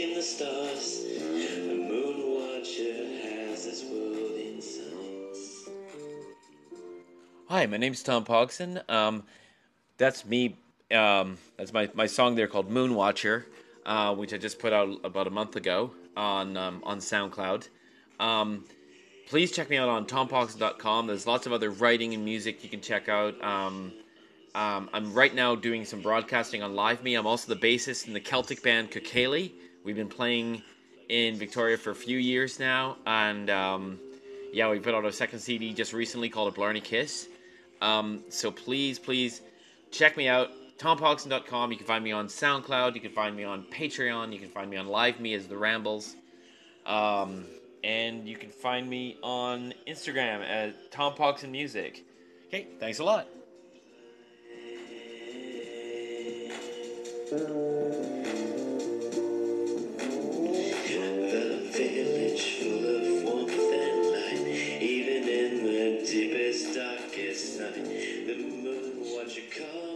in the stars. The moon watcher has his world in sight. Hi, my name's Tom Pogson. Um, that's me. Um, that's my, my song there called Moon Watcher, uh, which I just put out about a month ago on um, on SoundCloud. Um, please check me out on tompogson.com. There's lots of other writing and music you can check out. Um, um, I'm right now doing some broadcasting on LiveMe. I'm also the bassist in the Celtic band Kukali. We've been playing in Victoria for a few years now, and um, yeah, we put out a second CD just recently called A Blarney Kiss. Um, so please, please check me out. TomPogson.com. You can find me on SoundCloud. You can find me on Patreon. You can find me on Live Me as The Rambles. Um, and you can find me on Instagram at Tom Music. Okay, thanks a lot. you come?